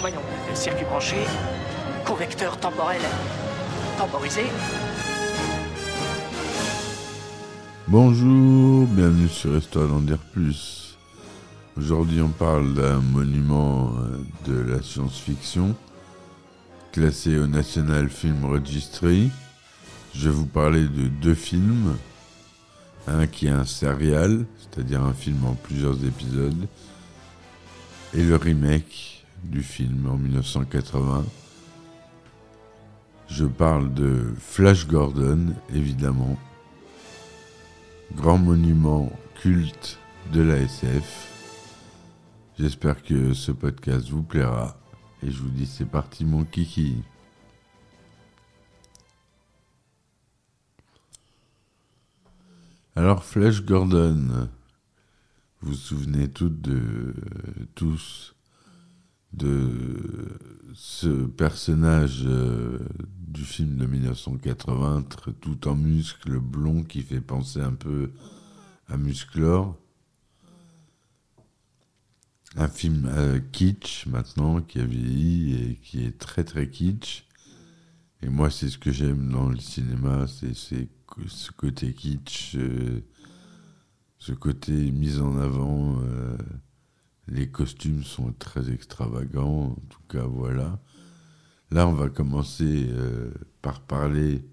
Voyons, circuit branché, convecteur temporel temporisé. Bonjour, bienvenue sur Histoire d'en dire plus. Aujourd'hui, on parle d'un monument euh, de la science-fiction classé au National Film Registry. Je vais vous parler de deux films. Un qui est un serial, c'est-à-dire un film en plusieurs épisodes, et le remake du film en 1980. Je parle de Flash Gordon, évidemment, grand monument culte de la SF. J'espère que ce podcast vous plaira et je vous dis c'est parti mon kiki. Alors Flash Gordon, vous vous souvenez toutes de tous de ce personnage euh, du film de 1980, tr- tout en muscles, blond, qui fait penser un peu à Musclor. Un film euh, kitsch maintenant, qui a vieilli et qui est très très kitsch. Et moi, c'est ce que j'aime dans le cinéma, c'est ce côté kitsch, euh, ce côté mis en avant. Les costumes sont très extravagants, en tout cas, voilà. Là, on va commencer euh, par parler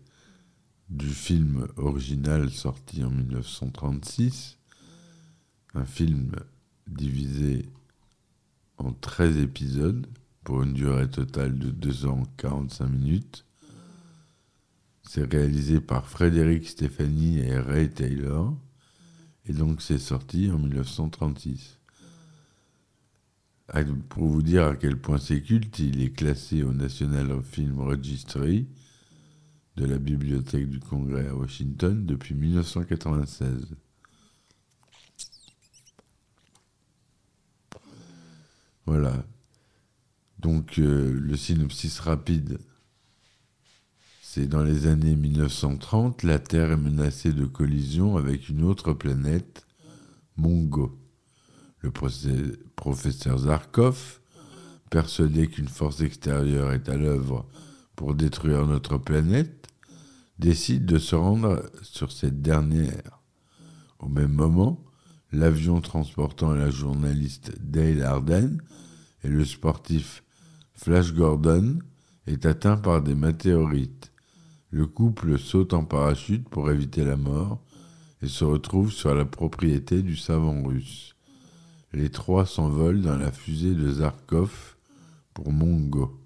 du film original sorti en 1936. Un film divisé en 13 épisodes pour une durée totale de 2 ans 45 minutes. C'est réalisé par Frédéric Stéphanie et Ray Taylor. Et donc c'est sorti en 1936. Pour vous dire à quel point c'est culte, il est classé au National Film Registry de la Bibliothèque du Congrès à Washington depuis 1996. Voilà. Donc euh, le synopsis rapide, c'est dans les années 1930, la Terre est menacée de collision avec une autre planète, Mongo. Le professeur Zarkov, persuadé qu'une force extérieure est à l'œuvre pour détruire notre planète, décide de se rendre sur cette dernière. Au même moment, l'avion transportant la journaliste Dale Arden et le sportif Flash Gordon est atteint par des météorites. Le couple saute en parachute pour éviter la mort et se retrouve sur la propriété du savant russe. Les trois s'envolent dans la fusée de Zarkov pour Mongo.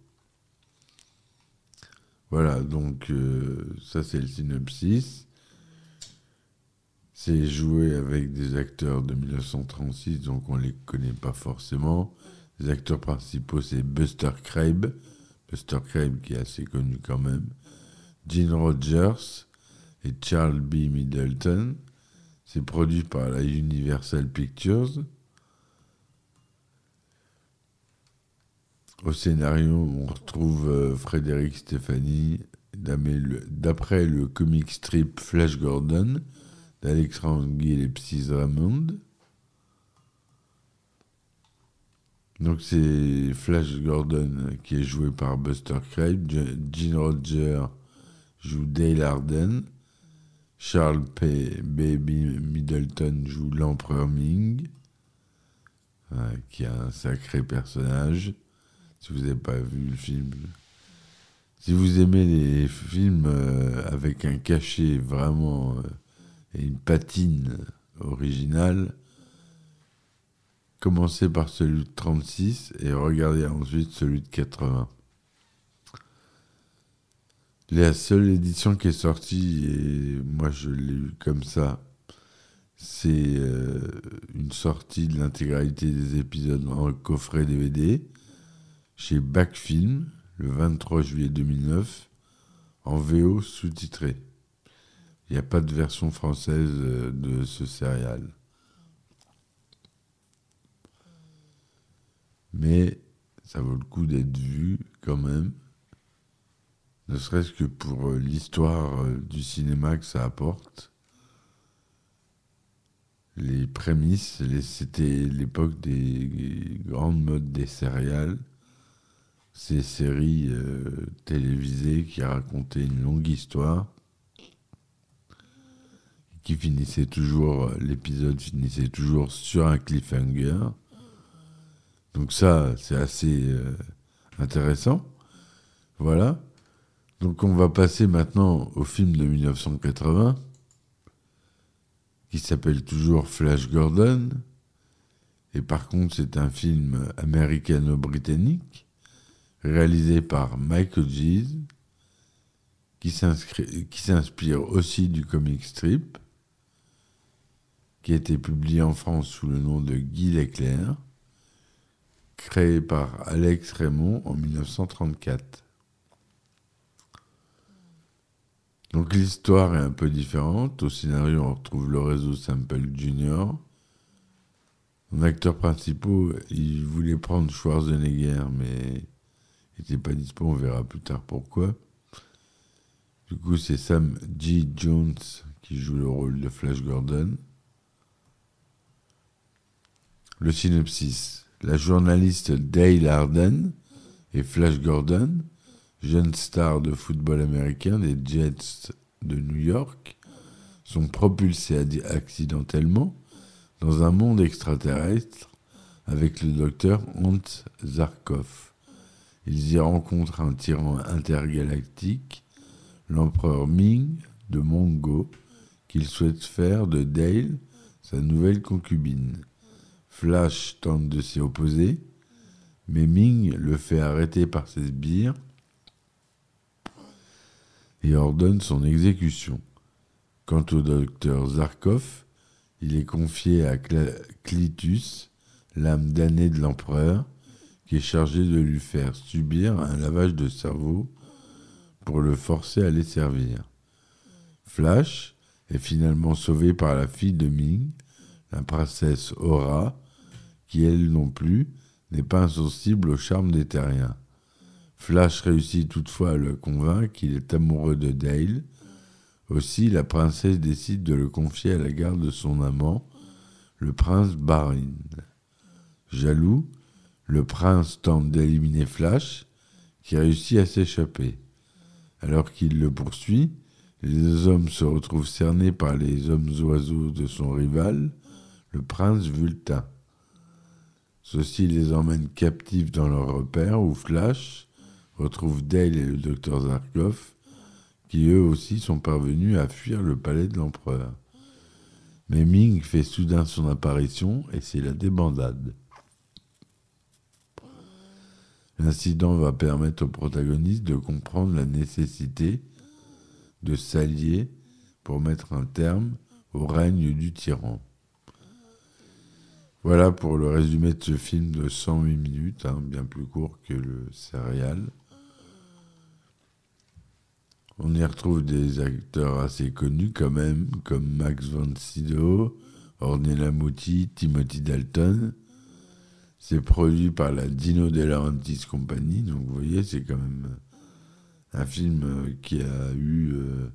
Voilà, donc euh, ça c'est le synopsis. C'est joué avec des acteurs de 1936, donc on les connaît pas forcément. Les acteurs principaux c'est Buster Crabbe, Buster Crabbe qui est assez connu quand même, Gene Rogers et Charles B. Middleton. C'est produit par la Universal Pictures. Au scénario, on retrouve euh, Frédéric Stéphanie, d'après le, comic strip Flash Gordon d'Alexandre Gillespie Raymond. Donc c'est Flash Gordon qui est joué par Buster Je- Gene Roger joue Dale Arden, Charles P. Baby Middleton joue l'empereur Ming, euh, qui est un sacré personnage. Si vous n'avez pas vu le film, si vous aimez les films euh, avec un cachet vraiment euh, et une patine originale, commencez par celui de 36 et regardez ensuite celui de 80. La seule édition qui est sortie, et moi je l'ai eu comme ça, c'est euh, une sortie de l'intégralité des épisodes en coffret DVD chez Backfilm le 23 juillet 2009 en VO sous-titré. Il n'y a pas de version française euh, de ce serial. Mais ça vaut le coup d'être vu quand même ne serait-ce que pour euh, l'histoire euh, du cinéma que ça apporte. Les prémices, c'était l'époque des grandes modes des céréales, ces séries euh, télévisées qui racontaient une longue histoire, qui finissait toujours, l'épisode finissait toujours sur un cliffhanger. Donc ça, c'est assez intéressant. Voilà. Donc on va passer maintenant au film de 1980 qui s'appelle toujours Flash Gordon. Et par contre, c'est un film américano-britannique réalisé par Michael Gies qui s'inspire aussi du comic strip qui a été publié en France sous le nom de Guy Leclerc, créé par Alex Raymond en 1934. Donc l'histoire est un peu différente. Au scénario, on retrouve le réseau Sample Junior. En acteurs principaux, il voulait prendre Schwarzenegger, mais n'était pas dispo, on verra plus tard pourquoi. Du coup, c'est Sam G. Jones qui joue le rôle de Flash Gordon. Le synopsis. La journaliste Dale Arden et Flash Gordon jeune star de football américain des Jets de New York, sont propulsés accidentellement dans un monde extraterrestre avec le docteur Hans Zarkov. Ils y rencontrent un tyran intergalactique, l'empereur Ming de Mongo, qu'ils souhaitent faire de Dale sa nouvelle concubine. Flash tente de s'y opposer, mais Ming le fait arrêter par ses sbires et ordonne son exécution. Quant au docteur Zarkov, il est confié à Clitus, l'âme damnée de l'empereur, qui est chargé de lui faire subir un lavage de cerveau pour le forcer à les servir. Flash est finalement sauvé par la fille de Ming, la princesse Aura, qui elle non plus n'est pas insensible au charme des terriens. Flash réussit toutefois à le convaincre qu'il est amoureux de Dale. Aussi, la princesse décide de le confier à la garde de son amant, le prince Barin. Jaloux, le prince tente d'éliminer Flash, qui réussit à s'échapper. Alors qu'il le poursuit, les deux hommes se retrouvent cernés par les hommes oiseaux de son rival, le prince Vultin. Ceux-ci les emmènent captifs dans leur repère où Flash, retrouve Dale et le docteur Zarkov, qui eux aussi sont parvenus à fuir le palais de l'empereur. Mais Ming fait soudain son apparition et c'est la débandade. L'incident va permettre aux protagonistes de comprendre la nécessité de s'allier pour mettre un terme au règne du tyran. Voilà pour le résumé de ce film de 108 minutes, hein, bien plus court que le serial. On y retrouve des acteurs assez connus quand même, comme Max von Sydow, Ornella Muti, Timothy Dalton. C'est produit par la Dino De Laurentiis Company, donc vous voyez, c'est quand même un film qui a eu euh,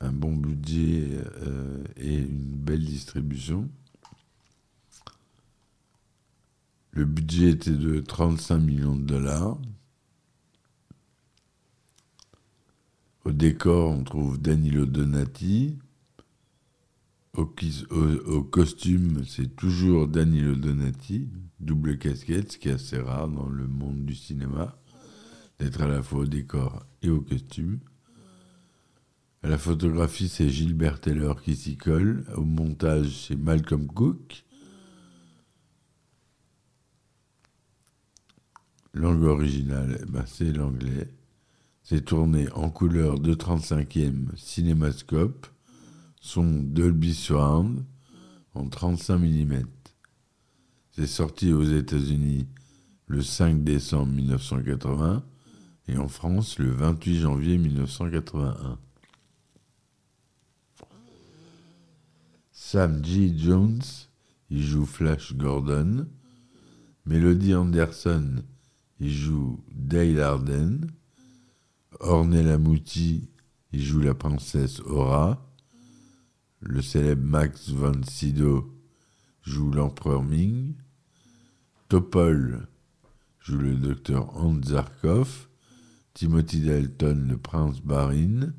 un bon budget euh, et une belle distribution. Le budget était de 35 millions de dollars. Au décor, on trouve Danilo Donati. Au, costume, c'est toujours Danilo Donati, double casquette, ce qui est assez rare dans le monde du cinéma, d'être à la fois au décor et au costume. À la photographie, c'est Gilbert Taylor qui s'y colle. Au montage, c'est Malcolm Cook. Langue originale, eh ben, c'est l'anglais. C'est tourné en couleur 2,35e cinémascope, son Dolby Surround en 35 mm. C'est sorti aux États-Unis le 5 décembre 1980 et en France le 28 janvier 1981. Sam G. Jones, il joue Flash Gordon. Melody Anderson, il joue Dale Arden. Ornella Muti, il joue la princesse Aura. Le célèbre Max von Sydow joue l'empereur Ming. Topol joue le docteur Hans Zarkov. Timothy Dalton, le prince Barin.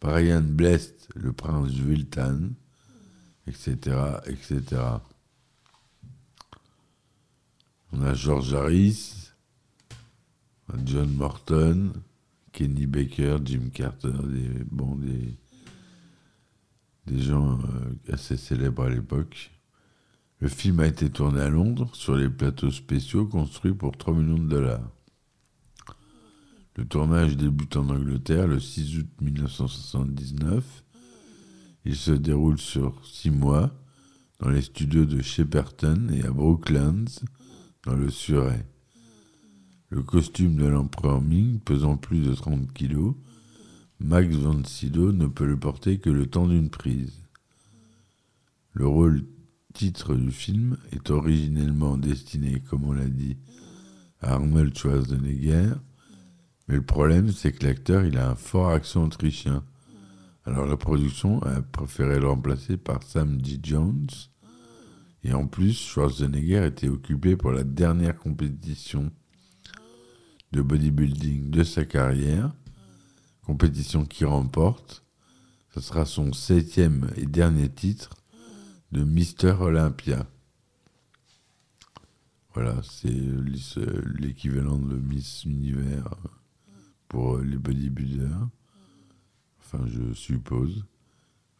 Brian Blest, le prince Vultan, etc., etc. On a George Harris, John Morton, Kenny Baker, Jim Carter, des, bon, des, des gens euh, assez célèbres à l'époque. Le film a été tourné à Londres sur les plateaux spéciaux construits pour 3 millions de dollars. Le tournage débute en Angleterre le 6 août 1979. Il se déroule sur 6 mois dans les studios de Shepperton et à Brooklands, dans le Surrey. Le costume de l'empereur Ming, pesant plus de 30 kilos, Max von Sydow ne peut le porter que le temps d'une prise. Le rôle titre du film est originellement destiné, comme on l'a dit, à Arnold Schwarzenegger, mais le problème c'est que l'acteur il a un fort accent autrichien. Alors la production a préféré le remplacer par Sam D. Jones, et en plus Schwarzenegger était occupé pour la dernière compétition de bodybuilding de sa carrière, compétition qui remporte. Ce sera son septième et dernier titre de Mister Olympia. Voilà, c'est l'équivalent de Miss Univers pour les bodybuilders. Enfin, je suppose.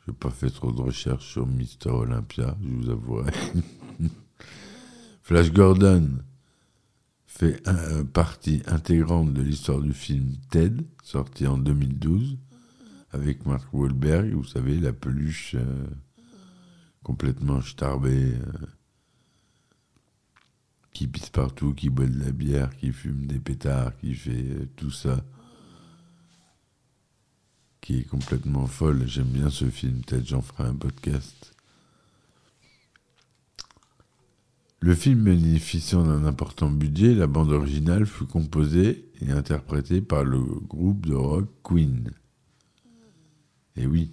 Je n'ai pas fait trop de recherches sur Mister Olympia, je vous avouerai. Flash Gordon fait un, partie intégrante de l'histoire du film Ted, sorti en 2012, avec Mark Wahlberg, vous savez, la peluche euh, complètement starbée, euh, qui pisse partout, qui boit de la bière, qui fume des pétards, qui fait euh, tout ça, qui est complètement folle. J'aime bien ce film, peut-être j'en ferai un podcast. Le film bénéficiant d'un important budget, la bande originale fut composée et interprétée par le groupe de rock Queen. Et oui.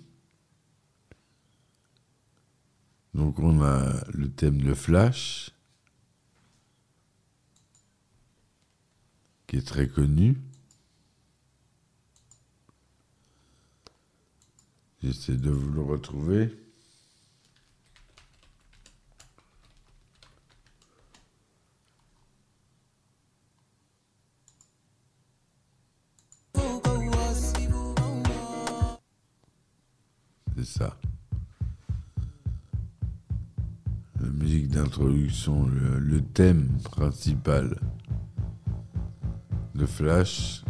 Donc on a le thème de Flash, qui est très connu. J'essaie de vous le retrouver. Ça. La musique d'introduction, le, thème principal de Flash.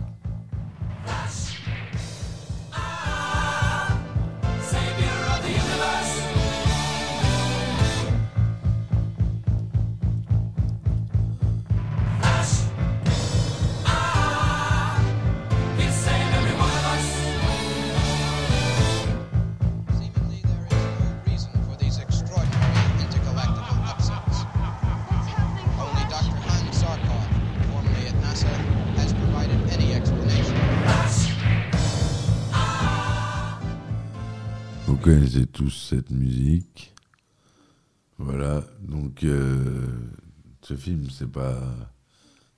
Vous connaissez tous cette musique. Voilà, donc euh, ce film, c'est pas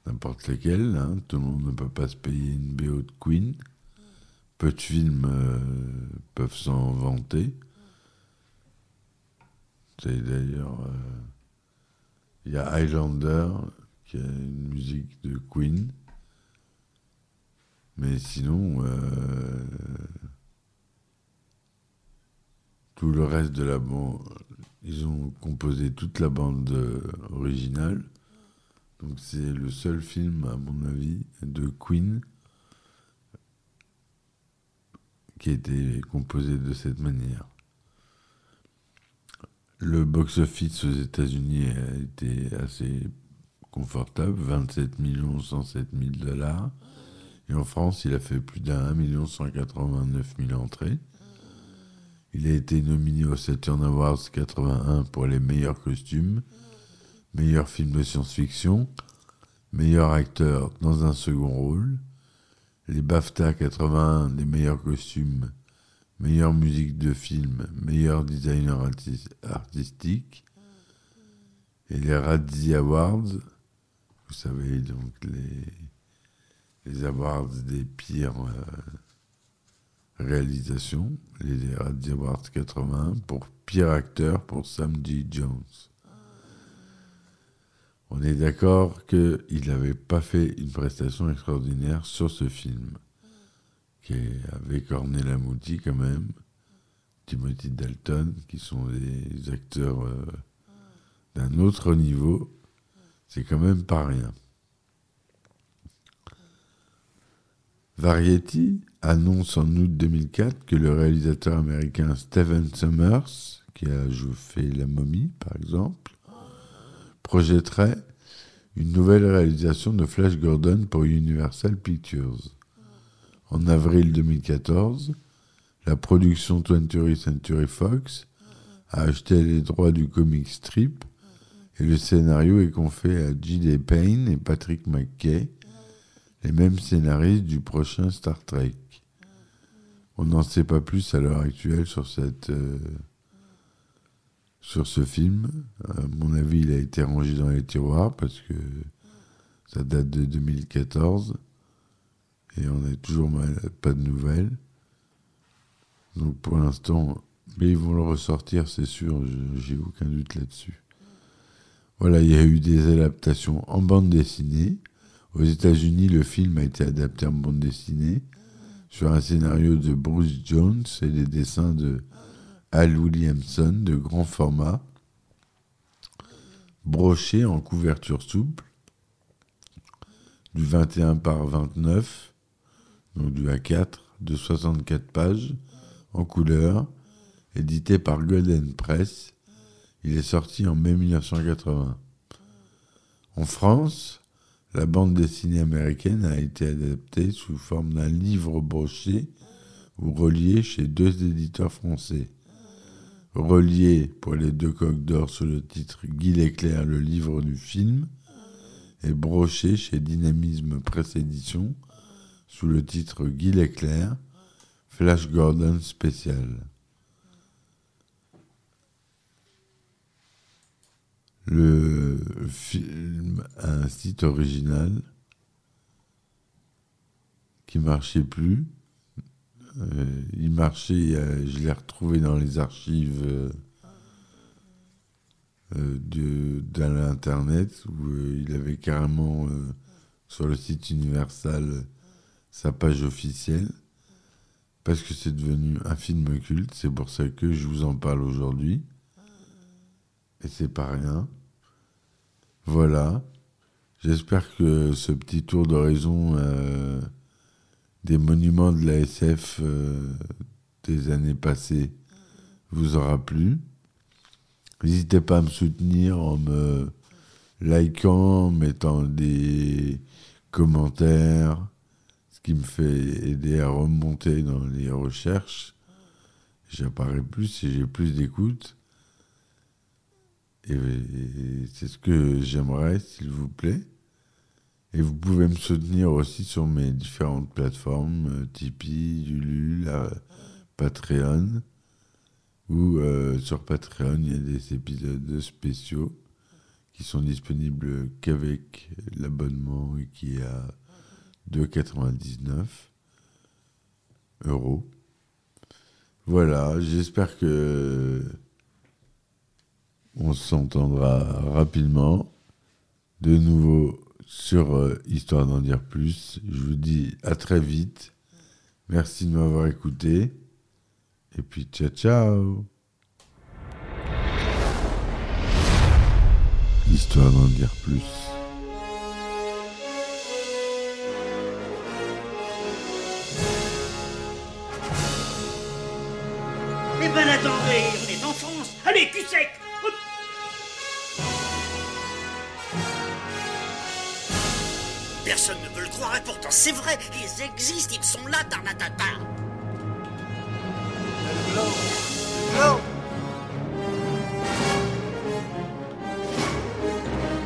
n'importe lequel. hein. Tout le monde ne peut pas se payer une BO de Queen. Peu de films euh, peuvent s'en vanter. D'ailleurs. euh, Il y a Highlander qui a une musique de Queen. Mais sinon, tout le reste de la bande, ils ont composé toute la bande euh, originale. Donc c'est le seul film, à mon avis, de Queen qui a été composé de cette manière. Le box-office aux États-Unis a été assez confortable, 27 107 000 dollars. Et en France, il a fait plus d'un 1 189 000 entrées. Il a été nominé au Saturn Awards 81 pour les meilleurs costumes, meilleur film de science-fiction, meilleur acteur dans un second rôle, les BAFTA 81 des meilleurs costumes, meilleure musique de film, meilleur designer artistique, et les Razzie Awards, vous savez donc les, les awards des pires euh, réalisations, les Razzie Awards 81 pour pire acteur pour Sam G. Jones. On est d'accord qu'il n'avait pas fait une prestation extraordinaire sur ce film, qui avec Ornella Muti quand même, Timothy Dalton, qui sont des acteurs euh, d'un autre niveau. C'est quand même pas rien. Variety annonce en août 2004 que le réalisateur américain Steven Summers, qui a fait La momie par exemple, projetterait une nouvelle réalisation de Flash Gordon pour Universal Pictures. En avril 2014, la production 20th Century Fox a acheté les droits du comic strip et le scénario est confié à J.D. Payne et Patrick McKay, les mêmes scénaristes du prochain Star Trek. On n'en sait pas plus à l'heure actuelle sur cette euh, sur ce film. À mon avis, il a été rangé dans les tiroirs parce que ça date de 2014 et on n'a toujours pas de nouvelles. Donc pour l'instant, mais ils vont le ressortir, c'est sûr, j'ai aucun doute là-dessus. Voilà, il y a eu des adaptations en bande dessinée. Aux États-Unis, le film a été adapté en bande dessinée sur un scénario de Bruce Jones et les dessins de Al Williamson de grand format, broché en couverture souple, du 21 par 29, donc du A4, de 64 pages, en couleur, édité par Golden Press. Il est sorti en mai 1980. En France, la bande dessinée américaine a été adaptée sous forme d'un livre broché ou relié chez deux éditeurs français relié pour les deux coques d'or sous le titre Guy Leclerc, le livre du film, et broché chez Dynamisme Presse Édition sous le titre Guy Leclerc, Flash Gordon spécial. Le film un site original qui marchait plus euh, il marchait, euh, je l'ai retrouvé dans les archives euh, de, l'internet où il avait carrément sur le site Universal sa page officielle parce que c'est devenu un film culte. C'est pour ça que je vous en parle aujourd'hui. Et c'est pas rien. Voilà. J'espère que ce petit tour d'horizon des monuments de la SF euh, des années passées vous aura plu. N'hésitez pas à me soutenir en me likant, en mettant des commentaires, ce qui me fait aider à remonter dans les recherches. J'apparais plus et j'ai plus d'écoute. Et c'est ce que j'aimerais, s'il vous plaît. Et vous pouvez me soutenir aussi sur mes différentes plateformes, euh, Tipeee, Ulule, Patreon. Ou euh, sur Patreon, il y a des épisodes spéciaux qui sont disponibles qu'avec l'abonnement et qui est à 2,99 euros. Voilà, j'espère que on s'entendra rapidement. De nouveau, sur euh, Histoire d'en dire plus. Je vous dis à très vite. Merci de m'avoir écouté. Et puis ciao ciao. Histoire d'en dire plus. Eh ben attendez, on est en France. Allez, cul sec Personne ne veut le croire et pourtant c'est vrai, ils existent, ils sont là, Tarnatata.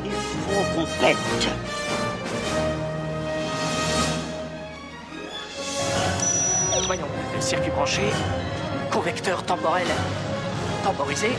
Il faut qu'on. Voyons, le circuit branché, convecteur temporel temporisé,